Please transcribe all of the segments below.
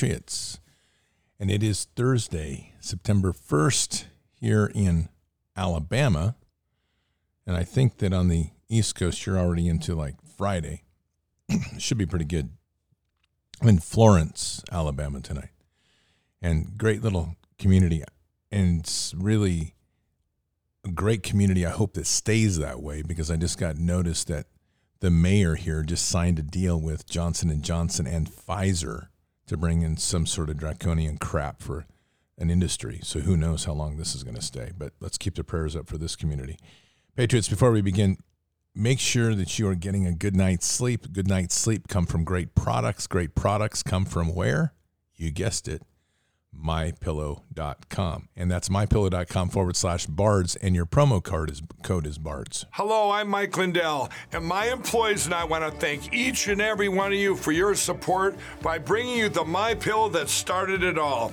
Patriots. And it is Thursday, September 1st, here in Alabama. And I think that on the East Coast, you're already into like Friday. Should be pretty good. I'm in Florence, Alabama tonight. And great little community. And it's really a great community. I hope that stays that way because I just got noticed that the mayor here just signed a deal with Johnson and Johnson and Pfizer to bring in some sort of draconian crap for an industry. So who knows how long this is going to stay? But let's keep the prayers up for this community. Patriots, before we begin, make sure that you are getting a good night's sleep. Good night's sleep come from great products. Great products come from where? You guessed it mypillow.com. And that's mypillow.com forward slash bards. And your promo card is code is bards. Hello, I'm Mike Lindell, and my employees and I want to thank each and every one of you for your support by bringing you the My Pillow that started it all.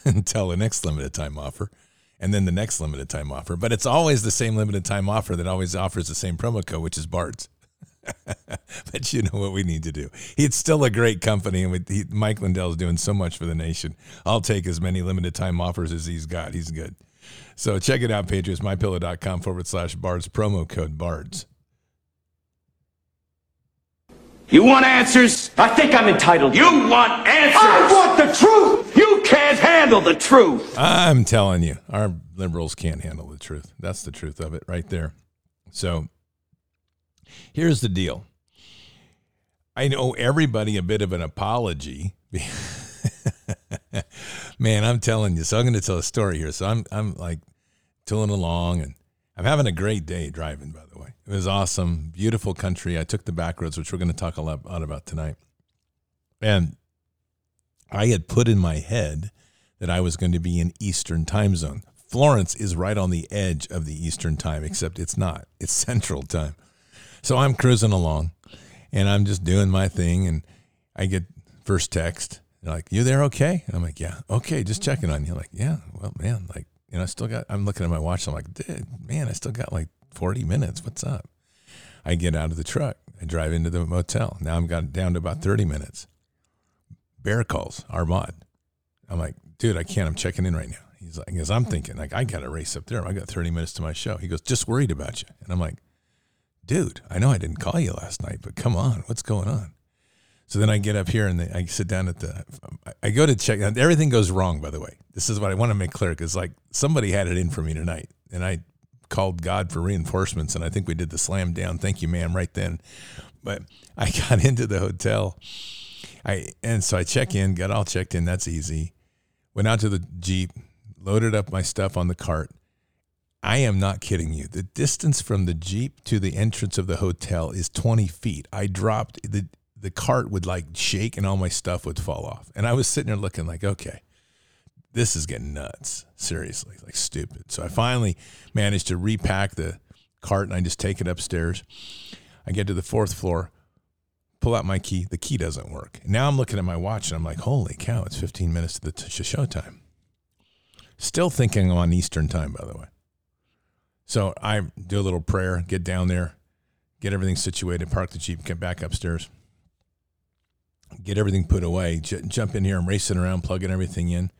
until the next limited time offer and then the next limited time offer. But it's always the same limited time offer that always offers the same promo code, which is BARDS. but you know what we need to do. It's still a great company, and with he, Mike Lindell is doing so much for the nation. I'll take as many limited time offers as he's got. He's good. So check it out, Patriots. MyPillow.com forward slash BARDS, promo code BARDS. You want answers? I think I'm entitled. You want answers? I want the truth. You can't handle the truth. I'm telling you, our liberals can't handle the truth. That's the truth of it right there. So here's the deal I know everybody a bit of an apology. Man, I'm telling you. So I'm going to tell a story here. So I'm, I'm like tooling along and I'm having a great day driving, by the way. It was awesome. Beautiful country. I took the back roads, which we're going to talk a lot about tonight. And I had put in my head that I was going to be in Eastern time zone. Florence is right on the edge of the Eastern time, except it's not. It's Central time. So I'm cruising along and I'm just doing my thing. And I get first text. Like, You there okay? And I'm like, Yeah, okay, just checking on you. Like, yeah, well, man, like, you know, I still got, I'm looking at my watch. I'm like, dude, man, I still got like 40 minutes. What's up? I get out of the truck. I drive into the motel. Now I'm got down to about 30 minutes. Bear calls, Armad. I'm like, dude, I can't. I'm checking in right now. He's like, because I'm thinking, like, I got to race up there. I got 30 minutes to my show. He goes, just worried about you. And I'm like, dude, I know I didn't call you last night, but come on, what's going on? So then I get up here and I sit down at the, I go to check. Everything goes wrong, by the way. This is what I want to make clear because like somebody had it in for me tonight, and I called God for reinforcements, and I think we did the slam down. Thank you, ma'am, right then. But I got into the hotel, I and so I check in, got all checked in. That's easy. Went out to the jeep, loaded up my stuff on the cart. I am not kidding you. The distance from the jeep to the entrance of the hotel is 20 feet. I dropped the the cart would like shake and all my stuff would fall off. And I was sitting there looking like, okay, this is getting nuts. Seriously, like stupid. So I finally managed to repack the cart and I just take it upstairs. I get to the fourth floor, pull out my key. The key doesn't work. Now I'm looking at my watch and I'm like, holy cow, it's 15 minutes to the t- show time. Still thinking on Eastern time, by the way. So I do a little prayer, get down there, get everything situated, park the Jeep, get back upstairs get everything put away, j- jump in here, I'm racing around, plugging everything in,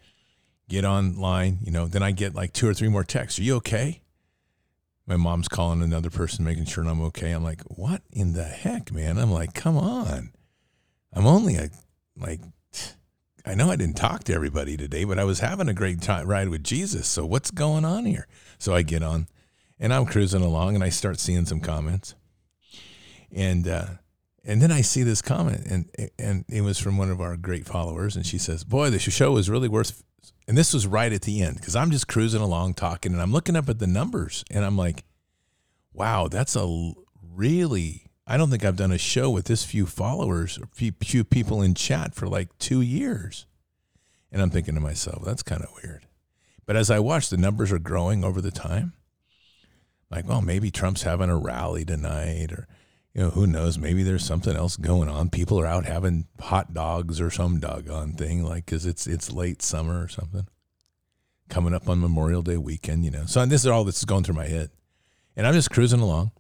get online, you know, then I get like two or three more texts. Are you okay? My mom's calling another person, making sure I'm okay. I'm like, what in the heck, man? I'm like, come on. I'm only a, like I know I didn't talk to everybody today, but I was having a great time ride with Jesus. So what's going on here? So I get on and I'm cruising along and I start seeing some comments. And uh, and then I see this comment and and it was from one of our great followers and she says, "Boy, this show was really worth and this was right at the end cuz I'm just cruising along talking and I'm looking up at the numbers and I'm like, "Wow, that's a really I don't think I've done a show with this few followers or few people in chat for like two years. And I'm thinking to myself, that's kind of weird. But as I watch, the numbers are growing over the time. Like, well, maybe Trump's having a rally tonight, or, you know, who knows? Maybe there's something else going on. People are out having hot dogs or some doggone thing, like, because it's, it's late summer or something. Coming up on Memorial Day weekend, you know. So this is all that's going through my head. And I'm just cruising along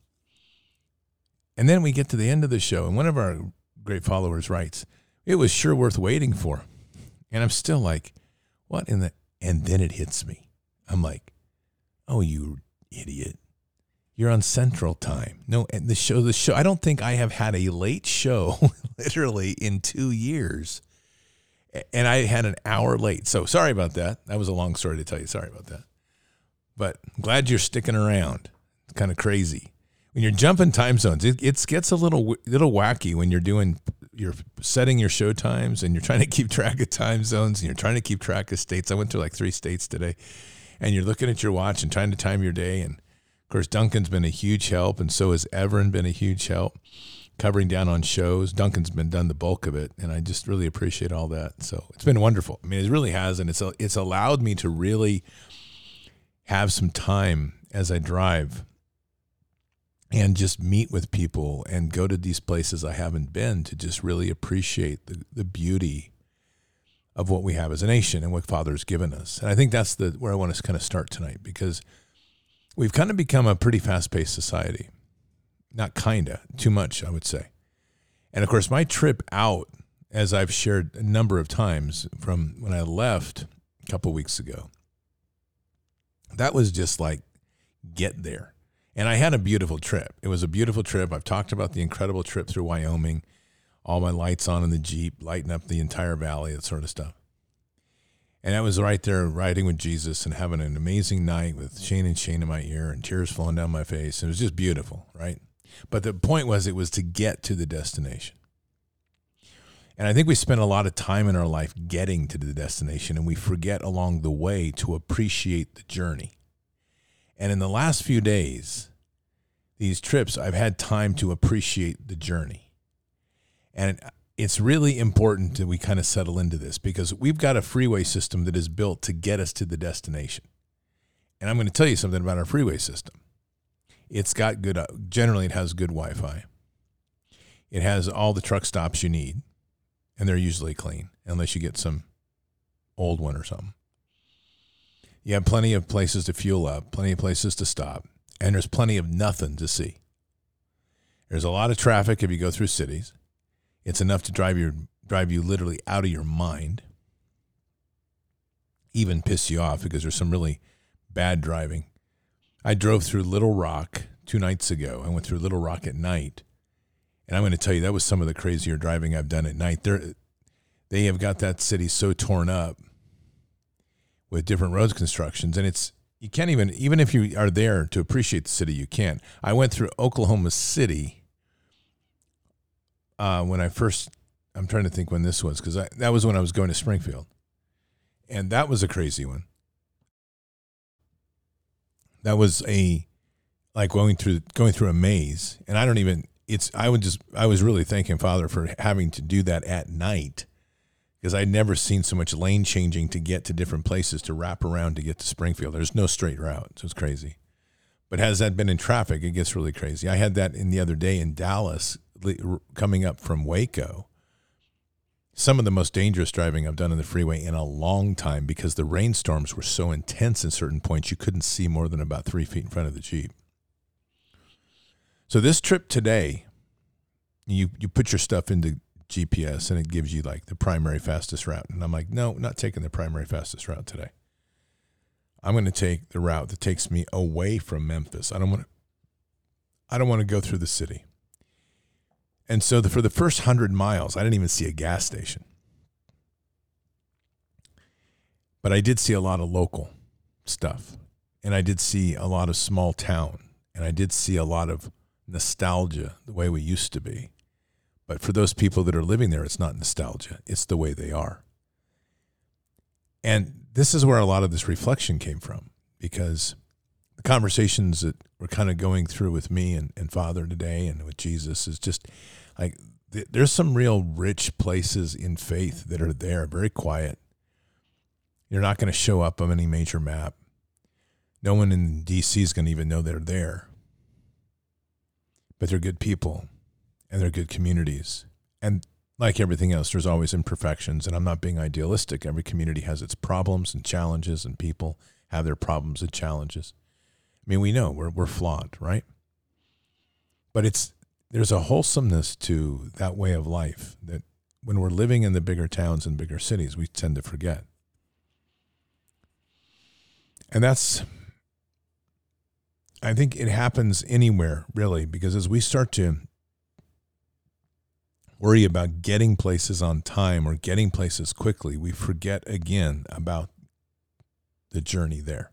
and then we get to the end of the show, and one of our great followers writes, It was sure worth waiting for. And I'm still like, What in the. And then it hits me. I'm like, Oh, you idiot. You're on Central Time. No, and the show, the show, I don't think I have had a late show literally in two years. And I had an hour late. So sorry about that. That was a long story to tell you. Sorry about that. But glad you're sticking around. It's kind of crazy when you're jumping time zones, it, it gets a little little wacky when you're doing you're setting your show times and you're trying to keep track of time zones and you're trying to keep track of states. I went to like three states today, and you're looking at your watch and trying to time your day. And course, Duncan's been a huge help, and so has Everin been a huge help covering down on shows. Duncan's been done the bulk of it, and I just really appreciate all that. So it's been wonderful. I mean, it really has, and it's it's allowed me to really have some time as I drive and just meet with people and go to these places I haven't been to just really appreciate the, the beauty of what we have as a nation and what Father's given us. And I think that's the where I want to kind of start tonight because we've kind of become a pretty fast-paced society. Not kinda, too much, I would say. And of course, my trip out, as I've shared a number of times from when I left a couple weeks ago, that was just like get there and I had a beautiful trip. It was a beautiful trip. I've talked about the incredible trip through Wyoming, all my lights on in the Jeep, lighting up the entire valley, that sort of stuff. And I was right there riding with Jesus and having an amazing night with Shane and Shane in my ear and tears flowing down my face. It was just beautiful, right? But the point was, it was to get to the destination. And I think we spend a lot of time in our life getting to the destination and we forget along the way to appreciate the journey. And in the last few days, these trips, I've had time to appreciate the journey. And it's really important that we kind of settle into this because we've got a freeway system that is built to get us to the destination. And I'm going to tell you something about our freeway system. It's got good, uh, generally, it has good Wi Fi. It has all the truck stops you need, and they're usually clean, unless you get some old one or something. You have plenty of places to fuel up, plenty of places to stop, and there's plenty of nothing to see. There's a lot of traffic if you go through cities. It's enough to drive your drive you literally out of your mind. Even piss you off because there's some really bad driving. I drove through Little Rock two nights ago. I went through Little Rock at night. And I'm going to tell you that was some of the crazier driving I've done at night. They're, they have got that city so torn up with different roads constructions, and it's you can't even even if you are there to appreciate the city, you can't. I went through Oklahoma City uh, when I first. I'm trying to think when this was because that was when I was going to Springfield, and that was a crazy one. That was a like going through going through a maze, and I don't even. It's I would just I was really thanking Father for having to do that at night because I'd never seen so much lane changing to get to different places to wrap around to get to Springfield. There's no straight route, so it's crazy. But has that been in traffic? It gets really crazy. I had that in the other day in Dallas, coming up from Waco. Some of the most dangerous driving I've done on the freeway in a long time because the rainstorms were so intense in certain points you couldn't see more than about three feet in front of the Jeep. So this trip today, you you put your stuff into GPS and it gives you like the primary fastest route. And I'm like, no, not taking the primary fastest route today. I'm going to take the route that takes me away from Memphis. I don't want to I don't want to go through the city. And so the, for the first 100 miles, I didn't even see a gas station. But I did see a lot of local stuff. And I did see a lot of small town. And I did see a lot of nostalgia, the way we used to be. But for those people that are living there, it's not nostalgia, it's the way they are. And this is where a lot of this reflection came from because the conversations that we're kind of going through with me and, and Father today and with Jesus is just like th- there's some real rich places in faith that are there, very quiet. You're not going to show up on any major map. No one in DC is going to even know they're there. But they're good people and they're good communities. And like everything else, there's always imperfections. And I'm not being idealistic. Every community has its problems and challenges, and people have their problems and challenges. I mean, we know we're, we're flawed, right? But it's there's a wholesomeness to that way of life that when we're living in the bigger towns and bigger cities, we tend to forget. And that's, I think it happens anywhere really, because as we start to worry about getting places on time or getting places quickly, we forget again about the journey there.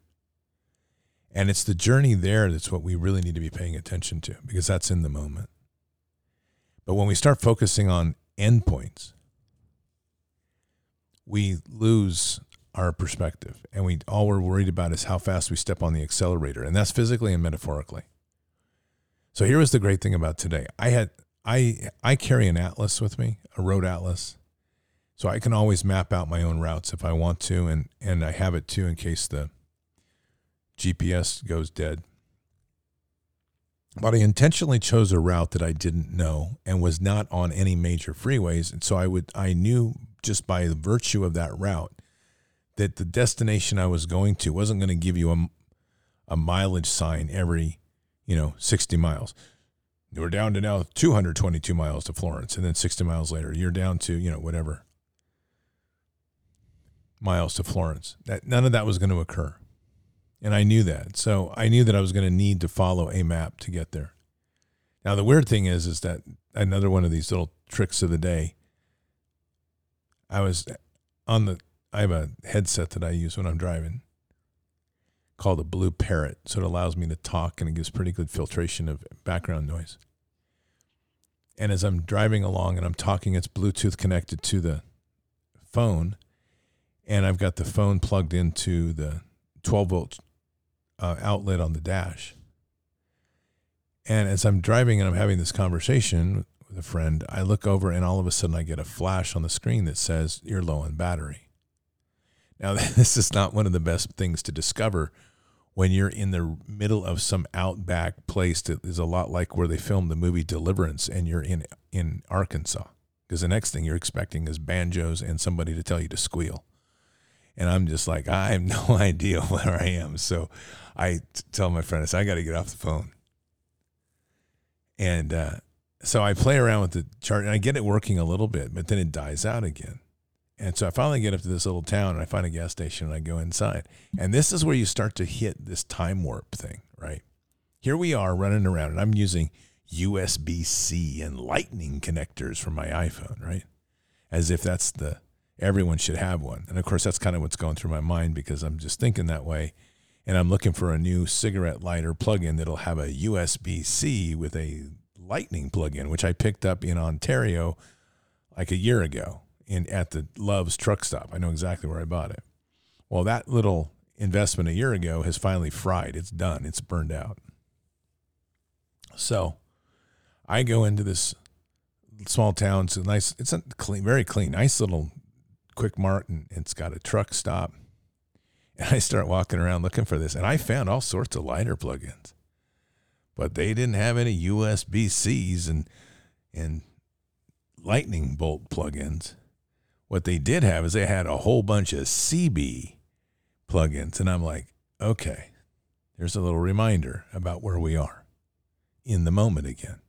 And it's the journey there that's what we really need to be paying attention to because that's in the moment. But when we start focusing on endpoints, we lose our perspective and we all we're worried about is how fast we step on the accelerator and that's physically and metaphorically. So here was the great thing about today. I had I I carry an atlas with me, a road atlas. So I can always map out my own routes if I want to and and I have it too in case the GPS goes dead. But I intentionally chose a route that I didn't know and was not on any major freeways and so I would I knew just by the virtue of that route that the destination I was going to wasn't going to give you a, a mileage sign every, you know, 60 miles we're down to now 222 miles to Florence, and then 60 miles later, you're down to you know whatever miles to Florence. That none of that was going to occur, and I knew that. So I knew that I was going to need to follow a map to get there. Now the weird thing is, is that another one of these little tricks of the day. I was on the. I have a headset that I use when I'm driving called a BlueParrott. So it allows me to talk and it gives pretty good filtration of background noise. And as I'm driving along and I'm talking, it's Bluetooth connected to the phone. And I've got the phone plugged into the 12 volt uh, outlet on the dash. And as I'm driving and I'm having this conversation with a friend, I look over and all of a sudden I get a flash on the screen that says, You're low on battery. Now, this is not one of the best things to discover when you're in the middle of some outback place that is a lot like where they filmed the movie Deliverance and you're in in Arkansas because the next thing you're expecting is banjos and somebody to tell you to squeal. And I'm just like, I have no idea where I am. So I t- tell my friend, I say, I got to get off the phone. And uh, so I play around with the chart and I get it working a little bit, but then it dies out again. And so I finally get up to this little town and I find a gas station and I go inside. And this is where you start to hit this time warp thing, right? Here we are running around and I'm using USB C and lightning connectors for my iPhone, right? As if that's the, everyone should have one. And of course, that's kind of what's going through my mind because I'm just thinking that way. And I'm looking for a new cigarette lighter plug-in that'll have a USB C with a lightning plug-in, which I picked up in Ontario like a year ago in at the Love's truck stop. I know exactly where I bought it. Well, that little investment a year ago has finally fried. It's done. It's burned out. So I go into this small town. It's a nice, it's a clean, very clean, nice little quick mart, and it's got a truck stop. And I start walking around looking for this, and I found all sorts of lighter plugins, but they didn't have any USB Cs and and lightning bolt plugins. What they did have is they had a whole bunch of CB plugins. And I'm like, okay, there's a little reminder about where we are in the moment again.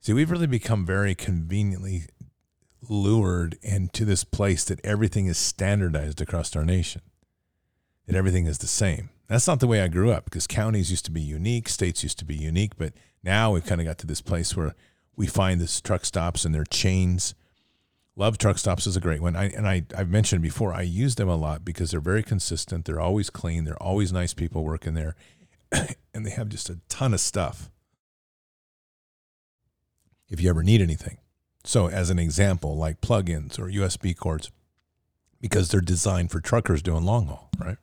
See, we've really become very conveniently lured into this place that everything is standardized across our nation, that everything is the same. That's not the way I grew up because counties used to be unique, states used to be unique, but now we've kind of got to this place where we find this truck stops and their chains Love truck stops is a great one. I, and I, I've mentioned before, I use them a lot because they're very consistent. They're always clean. They're always nice people working there. and they have just a ton of stuff if you ever need anything. So, as an example, like plugins or USB cords, because they're designed for truckers doing long haul, right?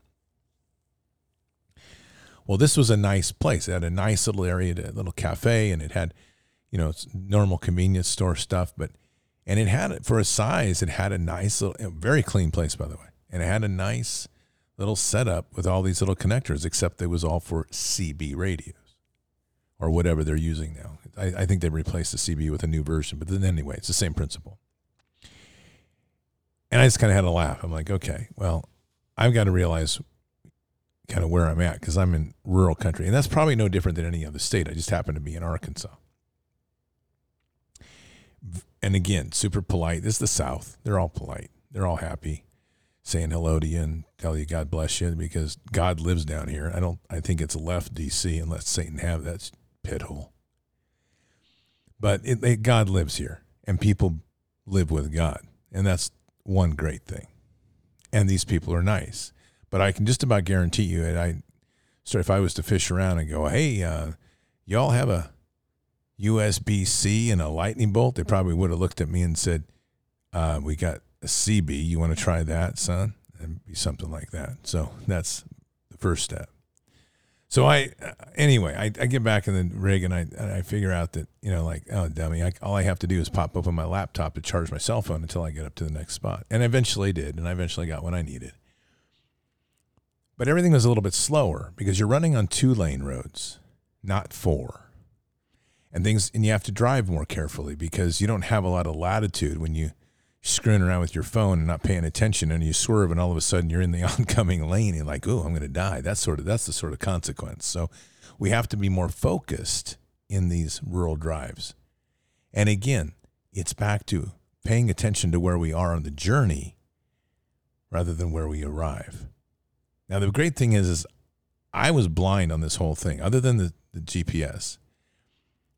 Well, this was a nice place. It had a nice little area, a little cafe, and it had, you know, normal convenience store stuff. But, and it had, for a size, it had a nice little, very clean place, by the way. And it had a nice little setup with all these little connectors, except it was all for CB radios or whatever they're using now. I, I think they replaced the CB with a new version, but then anyway, it's the same principle. And I just kind of had a laugh. I'm like, okay, well, I've got to realize kind of where I'm at because I'm in rural country. And that's probably no different than any other state. I just happen to be in Arkansas. And again, super polite. This is the South. They're all polite. They're all happy, saying hello to you and tell you God bless you because God lives down here. I don't. I think it's left D.C. and let Satan have that pit hole. But it, it, God lives here, and people live with God, and that's one great thing. And these people are nice. But I can just about guarantee you, and I, so if I was to fish around and go, hey, uh, y'all have a USB C and a lightning bolt, they probably would have looked at me and said, uh, we got a CB. You want to try that, son? And be something like that. So that's the first step. So I, uh, anyway, I, I get back in the rig and I, and I figure out that, you know, like, oh, dummy, I, all I have to do is pop open my laptop to charge my cell phone until I get up to the next spot. And I eventually did. And I eventually got what I needed. But everything was a little bit slower because you're running on two lane roads, not four. And things, and you have to drive more carefully because you don't have a lot of latitude when you screwing around with your phone and not paying attention and you swerve and all of a sudden you're in the oncoming lane and like, oh, I'm going to die. That's sort of that's the sort of consequence. So we have to be more focused in these rural drives. And again, it's back to paying attention to where we are on the journey rather than where we arrive. Now the great thing is is I was blind on this whole thing, other than the, the GPS.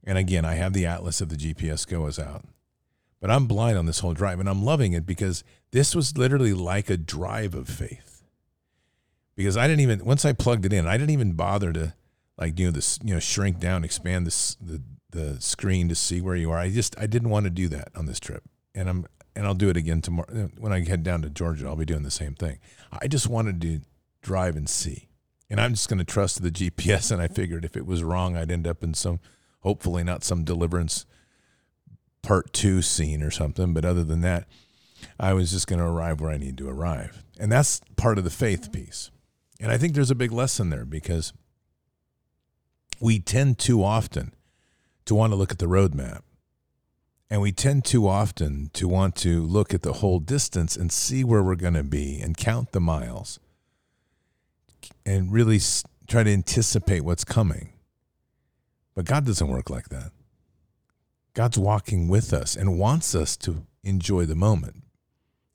And again, I have the atlas of the GPS Go is out. But I'm blind on this whole drive and I'm loving it because this was literally like a drive of faith. Because I didn't even once I plugged it in, I didn't even bother to like you know this you know shrink down, expand this the the screen to see where you are. I just I didn't want to do that on this trip. And I'm and I'll do it again tomorrow uh, when I head down to Georgia. I'll be doing the same thing. I just wanted to drive and see. And I'm just going to trust the GPS and I figured if it was wrong, I'd end up in some hopefully not some deliverance part two scene or something. But other than that, I was just going to arrive where I need to arrive. And that's part of the faith piece. And I think there's a big lesson there because we tend too often to want to look at the roadmap. And we tend too often to want to look at the whole distance and see where we're going to be and count the miles and really try to anticipate what's coming. But God doesn't work like that. God's walking with us and wants us to enjoy the moment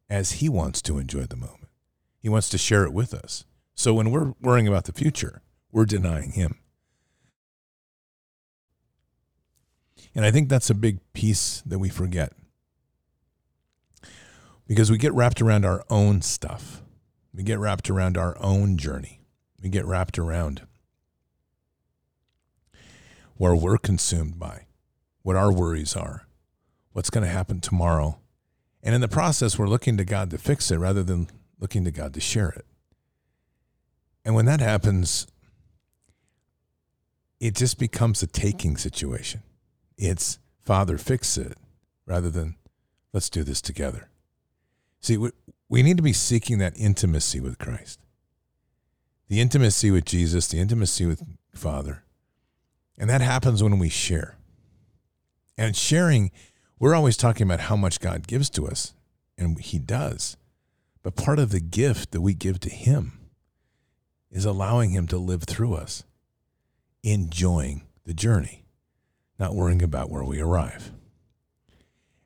as He wants to enjoy the moment. He wants to share it with us. So when we're worrying about the future, we're denying Him. And I think that's a big piece that we forget because we get wrapped around our own stuff. We get wrapped around our own journey. We get wrapped around where we're consumed by what our worries are, what's going to happen tomorrow. And in the process, we're looking to God to fix it rather than looking to God to share it. And when that happens, it just becomes a taking situation. It's Father, fix it rather than let's do this together. See, we we need to be seeking that intimacy with Christ, the intimacy with Jesus, the intimacy with Father. And that happens when we share. And sharing, we're always talking about how much God gives to us, and He does. But part of the gift that we give to Him is allowing Him to live through us, enjoying the journey, not worrying about where we arrive.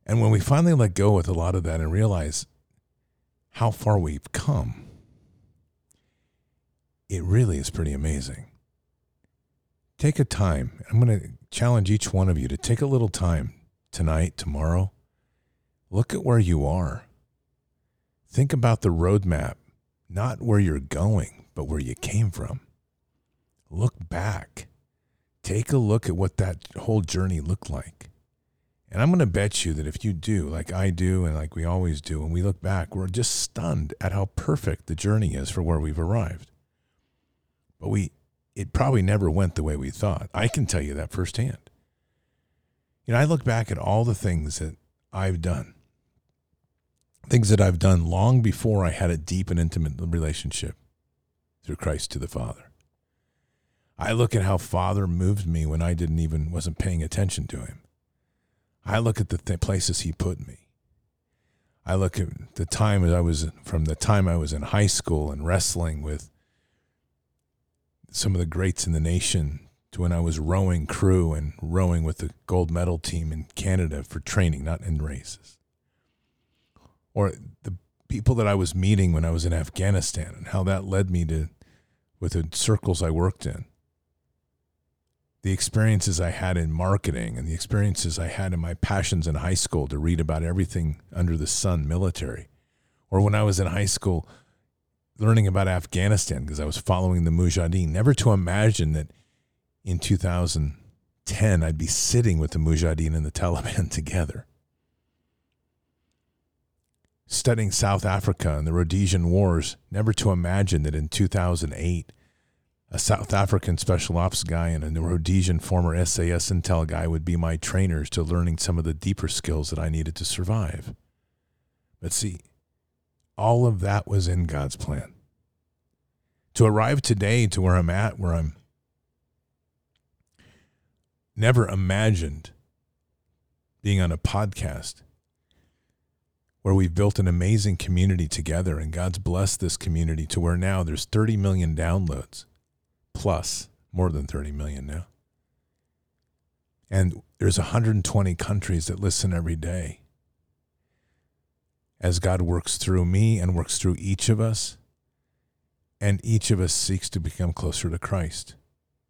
And when we finally let go with a lot of that and realize how far we've come, it really is pretty amazing. Take a time. I'm going to challenge each one of you to take a little time tonight, tomorrow. look at where you are. Think about the roadmap, not where you're going, but where you came from. Look back. Take a look at what that whole journey looked like. And I'm going to bet you that if you do, like I do, and like we always do, when we look back, we're just stunned at how perfect the journey is for where we've arrived. But we, it probably never went the way we thought. I can tell you that firsthand. You know, I look back at all the things that I've done, things that I've done long before I had a deep and intimate relationship through Christ to the Father. I look at how Father moved me when I didn't even wasn't paying attention to him. I look at the th- places he put me. I look at the time as I was from the time I was in high school and wrestling with some of the greats in the nation to when I was rowing crew and rowing with the gold medal team in Canada for training, not in races. Or the people that I was meeting when I was in Afghanistan and how that led me to with the circles I worked in the experiences I had in marketing and the experiences I had in my passions in high school to read about everything under the sun military. Or when I was in high school learning about Afghanistan because I was following the Mujahideen, never to imagine that in 2010 I'd be sitting with the Mujahideen and the Taliban together. Studying South Africa and the Rhodesian Wars, never to imagine that in 2008 a South African special ops guy and a Rhodesian former SAS intel guy would be my trainers to learning some of the deeper skills that I needed to survive. But see, all of that was in God's plan. To arrive today to where I'm at, where I'm never imagined being on a podcast where we've built an amazing community together and God's blessed this community to where now there's 30 million downloads plus, more than 30 million now. And there's 120 countries that listen every day. As God works through me and works through each of us, and each of us seeks to become closer to Christ.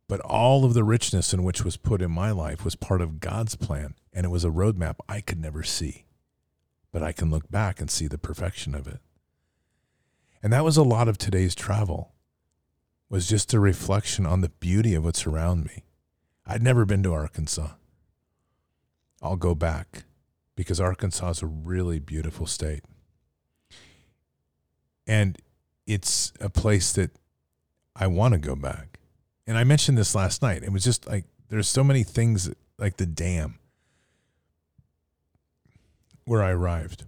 But all of the richness in which was put in my life was part of God's plan, and it was a roadmap I could never see. But I can look back and see the perfection of it. And that was a lot of today's travel was just a reflection on the beauty of what's around me. I'd never been to Arkansas. I'll go back because Arkansas is a really beautiful state. And it's a place that I want to go back. And I mentioned this last night. It was just like there's so many things like the dam where I arrived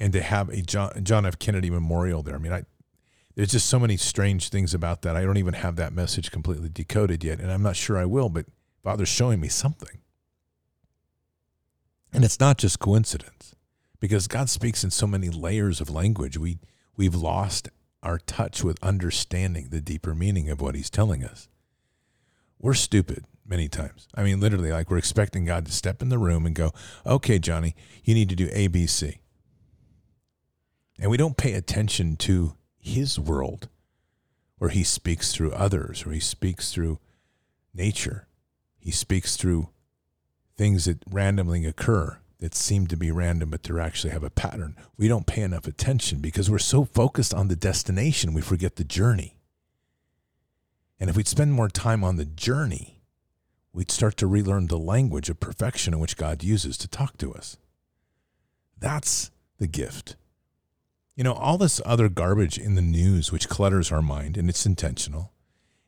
and to have a John, John F. Kennedy memorial there. I mean, I, there's just so many strange things about that. I don't even have that message completely decoded yet, and I'm not sure I will, but Father's showing me something. And it's not just coincidence because God speaks in so many layers of language. We, we've lost our touch with understanding the deeper meaning of what he's telling us. We're stupid many times. I mean, literally, like we're expecting God to step in the room and go, okay, Johnny, you need to do A, B, C. And we don't pay attention to his world where he speaks through others, where he speaks through nature. He speaks through things that randomly occur that seem to be random, but they actually have a pattern. We don't pay enough attention because we're so focused on the destination, we forget the journey. And if we'd spend more time on the journey, we'd start to relearn the language of perfection in which God uses to talk to us. That's the gift. You know, all this other garbage in the news which clutters our mind, and it's intentional,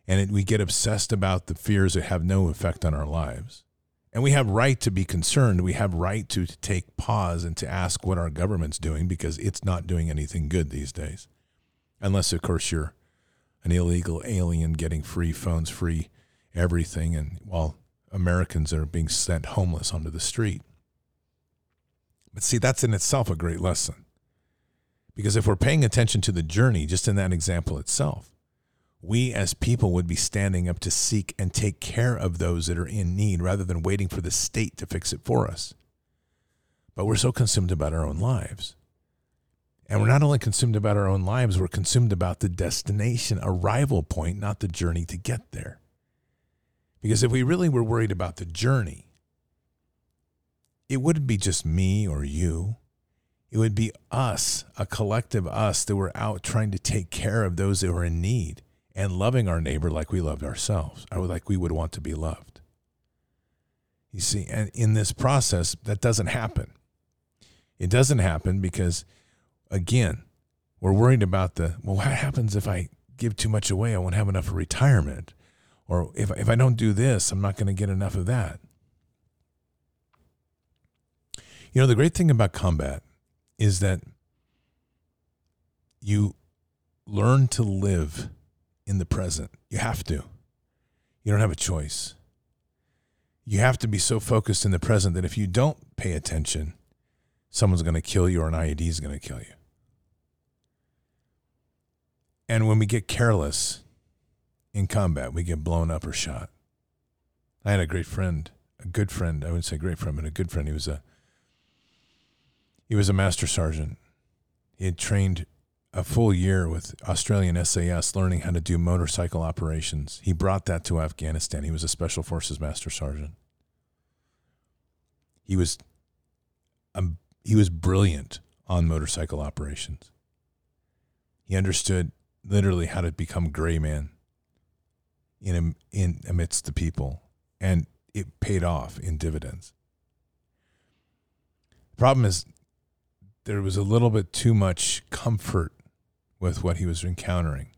and it, we get obsessed about the fears that have no effect on our lives. And we have right to be concerned. We have right to, to take pause and to ask what our government's doing because it's not doing anything good these days. Unless, of course, you're an illegal alien getting free phones, free everything, and while Americans are being sent homeless onto the street. But see, that's in itself a great lesson. Because if we're paying attention to the journey, just in that example itself, we as people would be standing up to seek and take care of those that are in need rather than waiting for the state to fix it for us. But we're so consumed about our own lives. And we're not only consumed about our own lives, we're consumed about the destination, arrival point, not the journey to get there. Because if we really were worried about the journey, it wouldn't be just me or you It would be us, a collective us, that were out trying to take care of those that were in need and loving our neighbor like we loved ourselves, or like we would want to be loved. You see, and in this process, that doesn't happen. It doesn't happen because, again, we're worried about the well, what happens if I give too much away? I won't have enough for retirement. Or if, if I don't do this, I'm not going to get enough of that. You know, the great thing about combat is that you learn to live in the present. You have to. You don't have a choice. You have to be so focused in the present that if you don't pay attention, someone's going to kill you or an IED is going to kill you. And when we get careless in combat, we get blown up or shot. I had a great friend, a good friend. I wouldn't say great friend, but a good friend. He was a he was a master sergeant. He had trained a full year with Australian SAS learning how to do motorcycle operations. He brought that to Afghanistan. He was a special forces master sergeant. He was um, he was brilliant on motorcycle operations. He understood literally how to become gray man in in amidst the people, and it paid off in dividends. The problem is there was a little bit too much comfort with what he was encountering.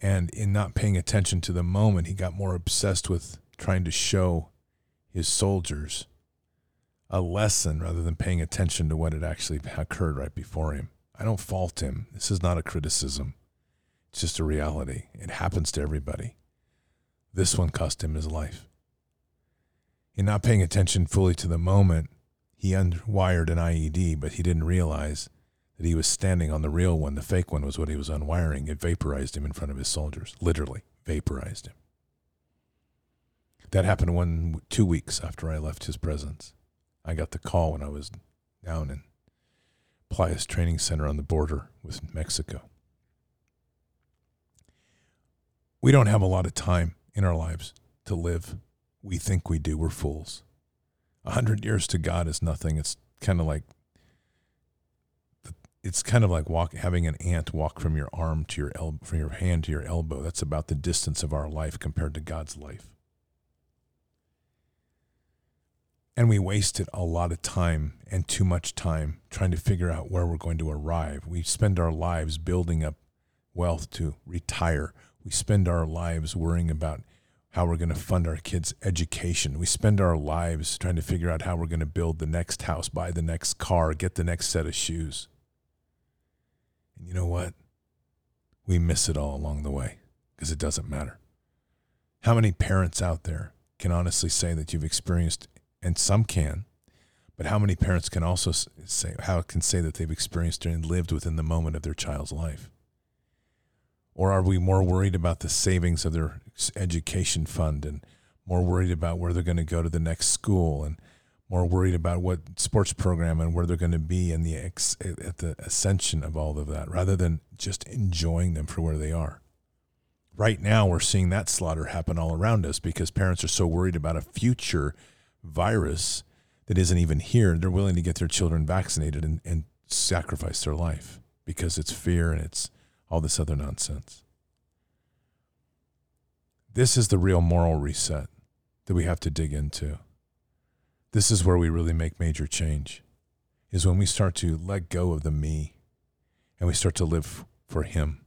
And in not paying attention to the moment, he got more obsessed with trying to show his soldiers a lesson rather than paying attention to what had actually occurred right before him. I don't fault him. This is not a criticism. It's just a reality. It happens to everybody. This one cost him his life. In not paying attention fully to the moment, he unwired an IED, but he didn't realize that he was standing on the real one. The fake one was what he was unwiring. It vaporized him in front of his soldiers, literally vaporized him. That happened one two weeks after I left his presence. I got the call when I was down in Playas Training Center on the border with Mexico. We don't have a lot of time in our lives to live. We think we do. We're fools. A hundred years to God is nothing. It's kind of like it's kind of like walk, having an ant walk from your arm to your elbow, from your hand to your elbow. That's about the distance of our life compared to God's life. And we wasted a lot of time and too much time trying to figure out where we're going to arrive. We spend our lives building up wealth to retire. We spend our lives worrying about how we're going to fund our kids' education. We spend our lives trying to figure out how we're going to build the next house, buy the next car, get the next set of shoes. And you know what? We miss it all along the way because it doesn't matter. How many parents out there can honestly say that you've experienced and some can. But how many parents can also say how can say that they've experienced and lived within the moment of their child's life? Or are we more worried about the savings of their education fund and more worried about where they're going to go to the next school and more worried about what sports program and where they're going to be and the ex, at the ascension of all of that rather than just enjoying them for where they are. Right now we're seeing that slaughter happen all around us because parents are so worried about a future virus that isn't even here, they're willing to get their children vaccinated and, and sacrifice their life because it's fear and it's all this other nonsense. This is the real moral reset that we have to dig into. This is where we really make major change, is when we start to let go of the me and we start to live for Him.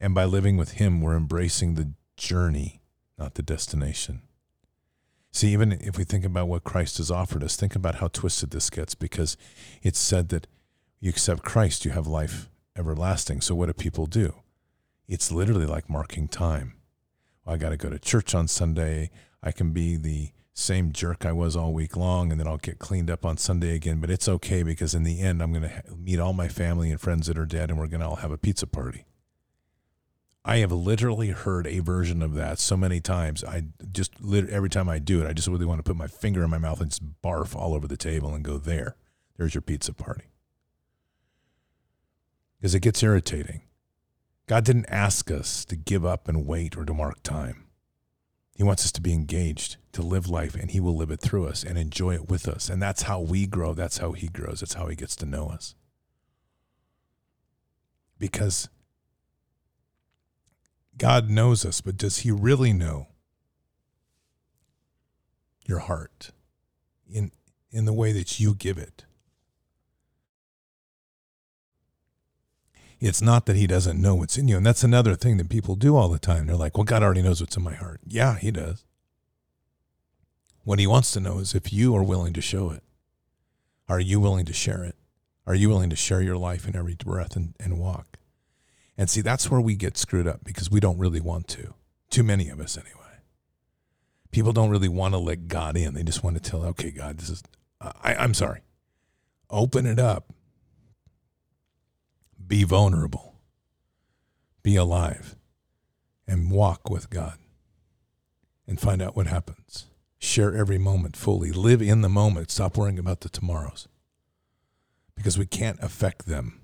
And by living with Him, we're embracing the journey, not the destination. See, even if we think about what Christ has offered us, think about how twisted this gets because it's said that you accept Christ, you have life everlasting. So what do people do? It's literally like marking time. Well, I got to go to church on Sunday. I can be the same jerk I was all week long, and then I'll get cleaned up on Sunday again. But it's okay because in the end, I'm going to meet all my family and friends that are dead, and we're going to all have a pizza party. I have literally heard a version of that so many times. I just every time I do it, I just really want to put my finger in my mouth and just barf all over the table and go there. There's your pizza party. Because it gets irritating. God didn't ask us to give up and wait or to mark time. He wants us to be engaged, to live life, and He will live it through us and enjoy it with us. And that's how we grow. That's how He grows. That's how He gets to know us. Because God knows us, but does He really know your heart in, in the way that you give it? It's not that he doesn't know what's in you. And that's another thing that people do all the time. They're like, well, God already knows what's in my heart. Yeah, he does. What he wants to know is if you are willing to show it. Are you willing to share it? Are you willing to share your life in every breath and, and walk? And see, that's where we get screwed up because we don't really want to. Too many of us, anyway. People don't really want to let God in. They just want to tell, okay, God, this is, I, I'm sorry. Open it up be vulnerable, be alive, and walk with God and find out what happens. Share every moment fully. Live in the moment. Stop worrying about the tomorrows because we can't affect them.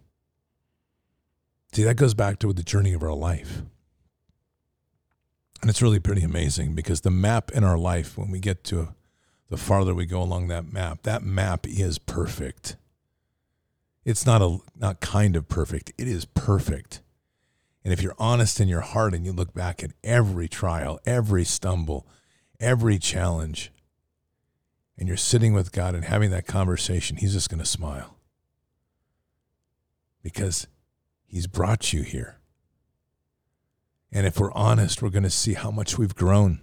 See, that goes back to the journey of our life. And it's really pretty amazing because the map in our life, when we get to the farther we go along that map, that map is perfect. It's not a not kind of perfect. It is perfect. And if you're honest in your heart and you look back at every trial, every stumble, every challenge, and you're sitting with God and having that conversation, He's just going to smile. Because He's brought you here. And if we're honest, we're going to see how much we've grown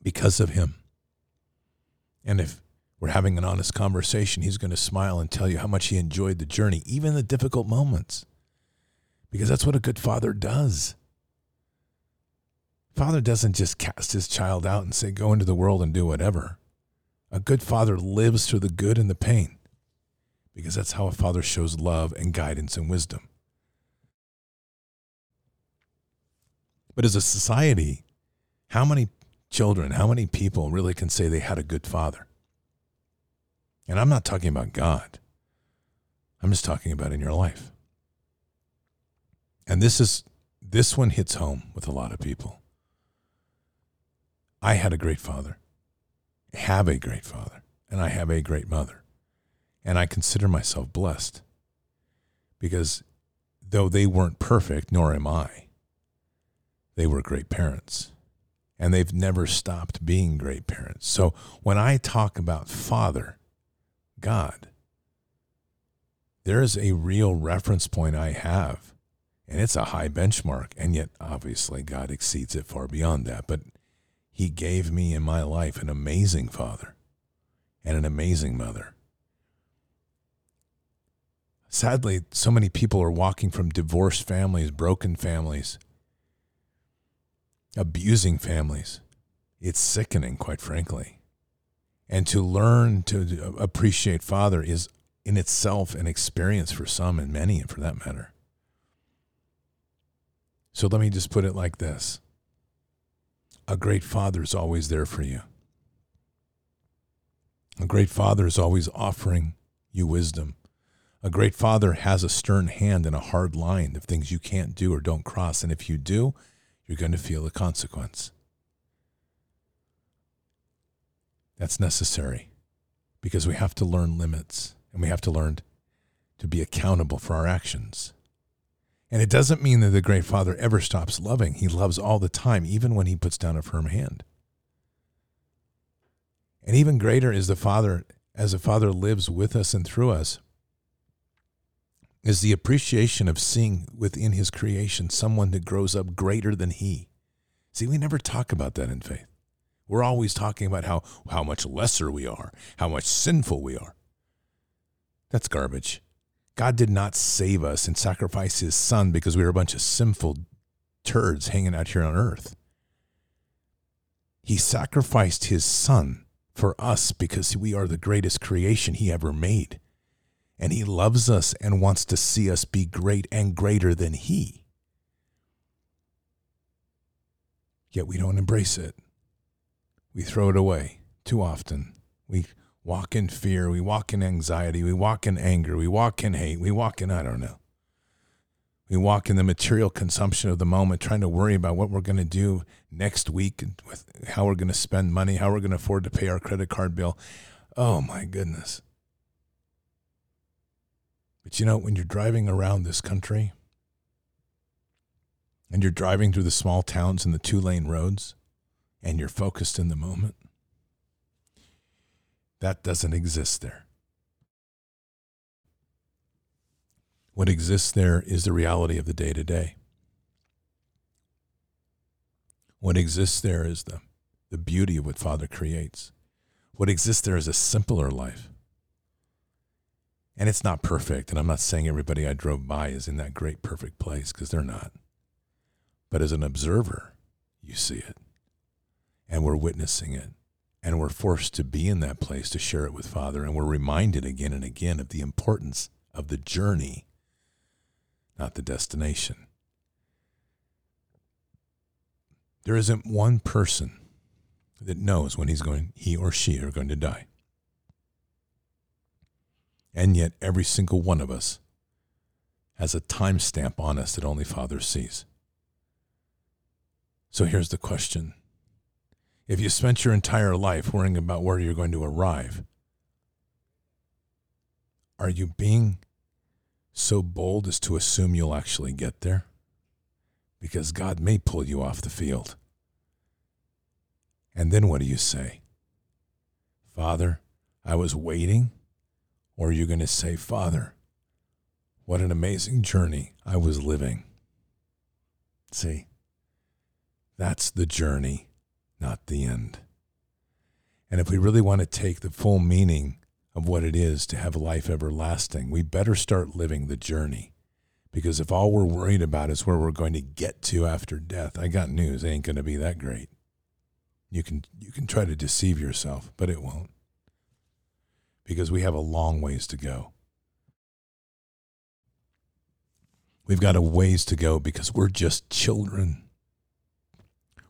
because of Him. And if we're having an honest conversation, he's going to smile and tell you how much he enjoyed the journey, even the difficult moments. Because that's what a good father does. Father doesn't just cast his child out and say, go into the world and do whatever. A good father lives through the good and the pain because that's how a father shows love and guidance and wisdom. But as a society, how many children, how many people really can say they had a good father? And I'm not talking about God. I'm just talking about in your life. And this is this one hits home with a lot of people. I had a great father, have a great father, and I have a great mother. And I consider myself blessed because though they weren't perfect, nor am I, they were great parents. And they've never stopped being great parents. So when I talk about father, God. There's a real reference point I have, and it's a high benchmark. And yet, obviously, God exceeds it far beyond that. But He gave me in my life an amazing father and an amazing mother. Sadly, so many people are walking from divorced families, broken families, abusing families. It's sickening, quite frankly. And to learn to uh, appreciate Father is in itself an experience for some and many, for that matter. So let me just put it like this a great father is always there for you. A great father is always offering you wisdom. A great father has a stern hand and a hard line of things you can't do or don't cross. And if you do, you're going to feel the consequence. That's necessary because we have to learn limits and we have to learn to be accountable for our actions. And it doesn't mean that the great father ever stops loving. He loves all the time, even when he puts down a firm hand. And even greater is the father, as the father lives with us and through us, is the appreciation of seeing within his creation someone that grows up greater than he. See, we never talk about that in faith. We're always talking about how, how much lesser we are, how much sinful we are. That's garbage. God did not save us and sacrifice his son because we were a bunch of sinful turds hanging out here on earth. He sacrificed his son for us because we are the greatest creation he ever made. And he loves us and wants to see us be great and greater than he. Yet we don't embrace it. We throw it away too often. We walk in fear. We walk in anxiety. We walk in anger. We walk in hate. We walk in, I don't know. We walk in the material consumption of the moment, trying to worry about what we're going to do next week, with how we're going to spend money, how we're going to afford to pay our credit card bill. Oh my goodness. But you know, when you're driving around this country and you're driving through the small towns and the two lane roads and you're focused in the moment, that doesn't exist there. What exists there is the reality of the day to day. What exists there is the, the beauty of what Father creates. What exists there is a simpler life. And it's not perfect. And I'm not saying everybody I drove by is in that great, perfect place because they're not. But as an observer, you see it. And we're witnessing it. And we're forced to be in that place to share it with Father. And we're reminded again and again of the importance of the journey, not the destination. There isn't one person that knows when he's going, he or she are going to die. And yet, every single one of us has a timestamp on us that only Father sees. So here's the question If you spent your entire life worrying about where you're going to arrive, are you being so bold as to assume you'll actually get there? Because God may pull you off the field. And then what do you say? Father, I was waiting or are you going to say, Father, what an amazing journey I was living? See, that's the journey, not the end. And if we really want to take the full meaning of what it is to have life everlasting, we better start living the journey. Because if all we're worried about is where we're going to get to after death, I got news, it ain't going to be that great. You can you can try to deceive yourself, but it won't because we have a long ways to go. We've got a ways to go because we're just children.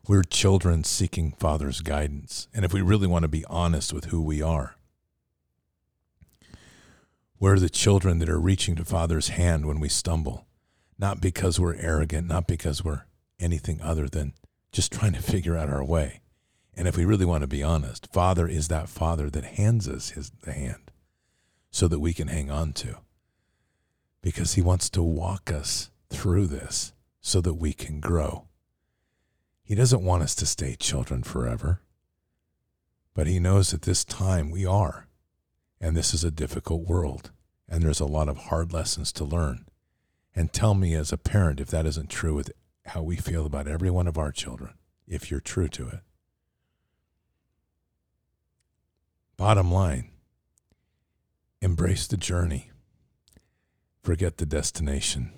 We're children seeking Father's guidance. And if we really want to be honest with who we are, we're the children that are reaching to Father's hand when we stumble, not because we're arrogant, not because we're anything other than just trying to figure out our way. And if we really want to be honest, Father is that Father that hands us his the hand so that we can hang on to. Because he wants to walk us through this so that we can grow. He doesn't want us to stay children forever. But he knows at this time we are. And this is a difficult world. And there's a lot of hard lessons to learn. And tell me as a parent if that isn't true with how we feel about every one of our children, if you're true to it. Bottom line embrace the journey, forget the destination.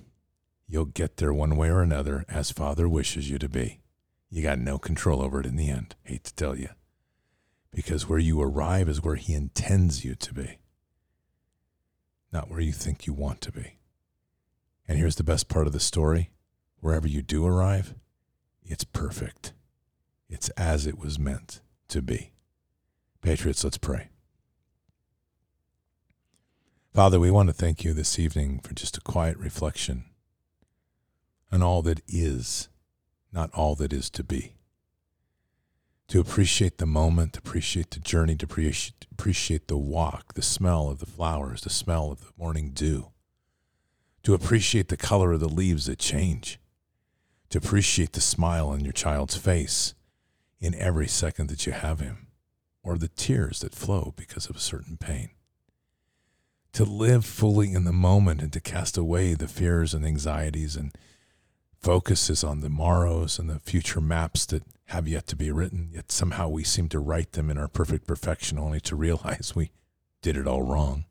You'll get there one way or another as Father wishes you to be. You got no control over it in the end. Hate to tell you. Because where you arrive is where He intends you to be, not where you think you want to be. And here's the best part of the story wherever you do arrive, it's perfect. It's as it was meant to be. Patriots, let's pray. Father, we want to thank you this evening for just a quiet reflection on all that is, not all that is to be. To appreciate the moment, to appreciate the journey, to appreciate, appreciate the walk, the smell of the flowers, the smell of the morning dew, to appreciate the color of the leaves that change, to appreciate the smile on your child's face in every second that you have him or the tears that flow because of a certain pain. To live fully in the moment and to cast away the fears and anxieties and focuses on the morrows and the future maps that have yet to be written, yet somehow we seem to write them in our perfect perfection only to realize we did it all wrong.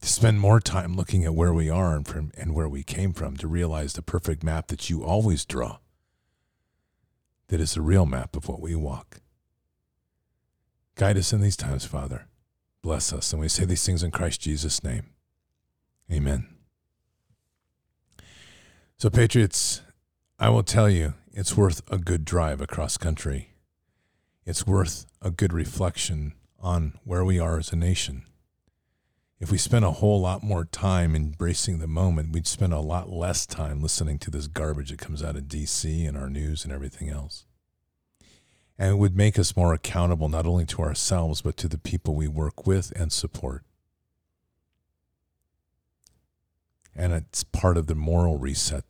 To spend more time looking at where we are and, from, and where we came from to realize the perfect map that you always draw, that is the real map of what we walk. Guide us in these times, Father. Bless us. And we say these things in Christ Jesus' name. Amen. So, Patriots, I will tell you, it's worth a good drive across country. It's worth a good reflection on where we are as a nation. if we spent a whole lot more time embracing the moment, we'd spend a lot less time listening to this garbage that comes out of DC and our news and everything else. And it would make us more accountable not only to ourselves, but to the people we work with and support. And it's part of the moral reset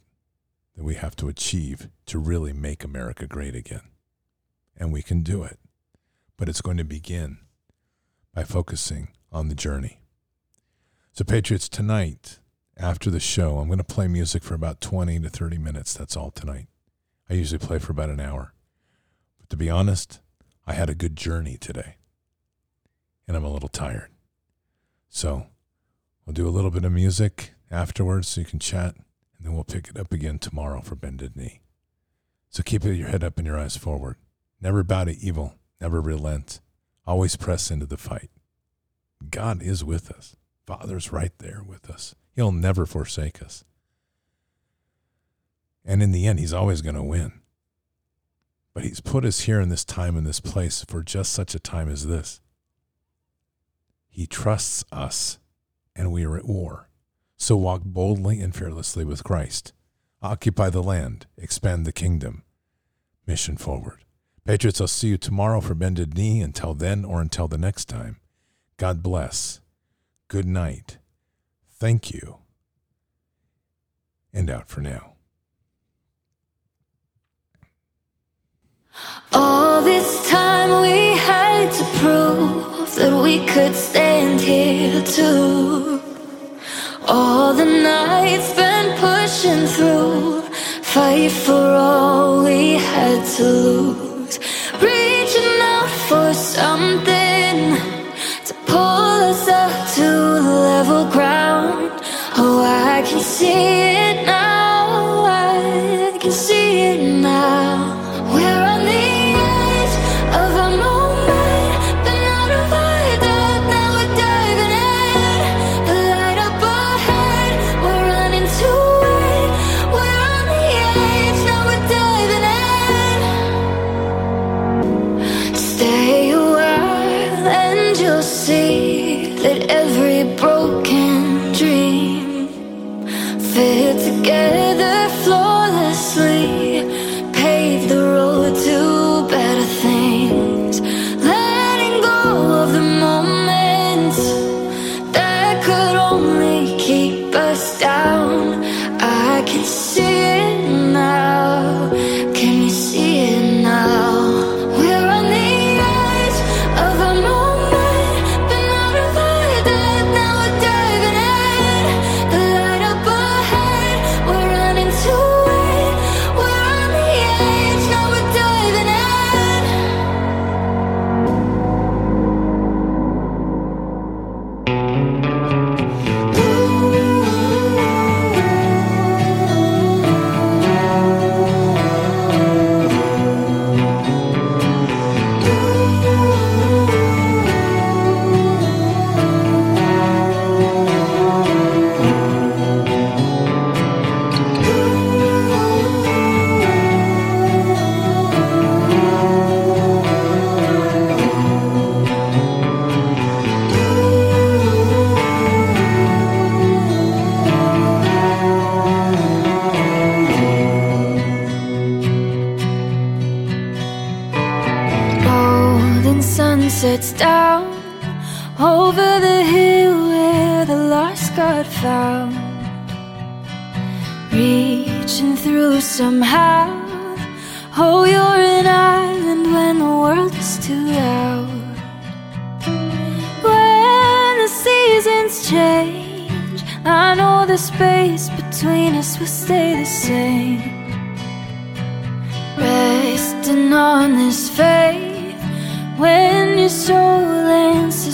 that we have to achieve to really make America great again. And we can do it. But it's going to begin by focusing on the journey. So, Patriots, tonight, after the show, I'm going to play music for about 20 to 30 minutes. That's all tonight. I usually play for about an hour. But to be honest, I had a good journey today. And I'm a little tired. So, we'll do a little bit of music afterwards so you can chat. And then we'll pick it up again tomorrow for Bended Knee. So, keep your head up and your eyes forward. Never bow to evil. Never relent. Always press into the fight. God is with us. Father's right there with us. He'll never forsake us. And in the end, He's always going to win. But He's put us here in this time, in this place, for just such a time as this. He trusts us, and we are at war. So walk boldly and fearlessly with Christ. Occupy the land, expand the kingdom. Mission forward. Patriots, I'll see you tomorrow for Bended Knee. Until then, or until the next time, God bless good night, thank you, and out for now. All this time we had to prove that we could stand here too. All the nights spent pushing through, fight for all we had to lose. Reaching out for something to pull us up to the level ground. Oh, I can see it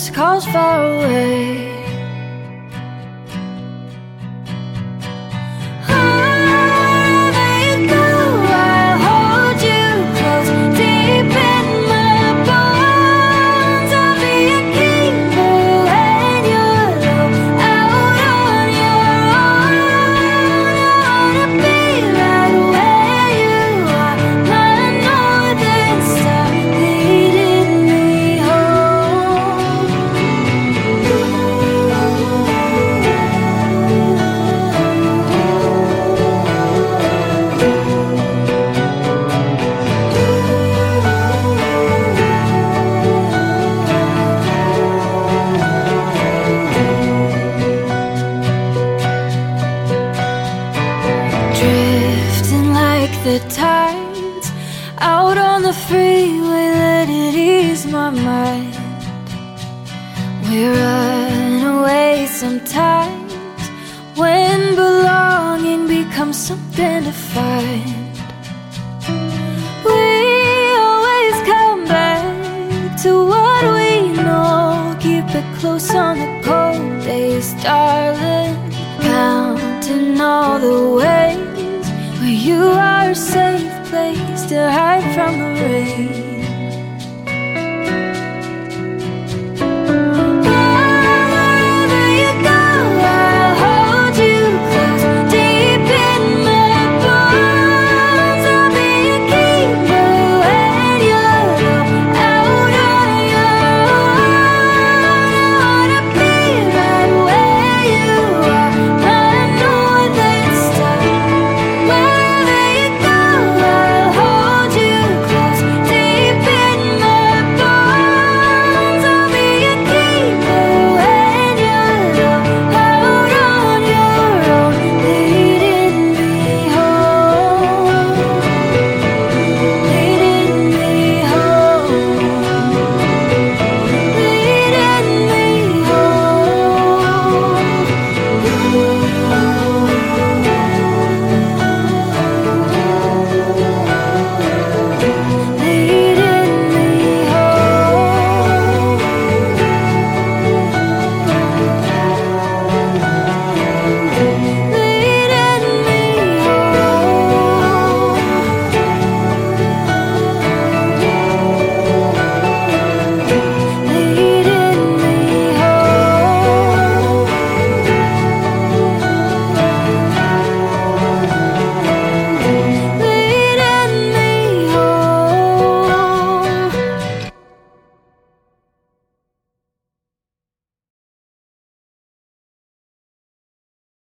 answers calls far away.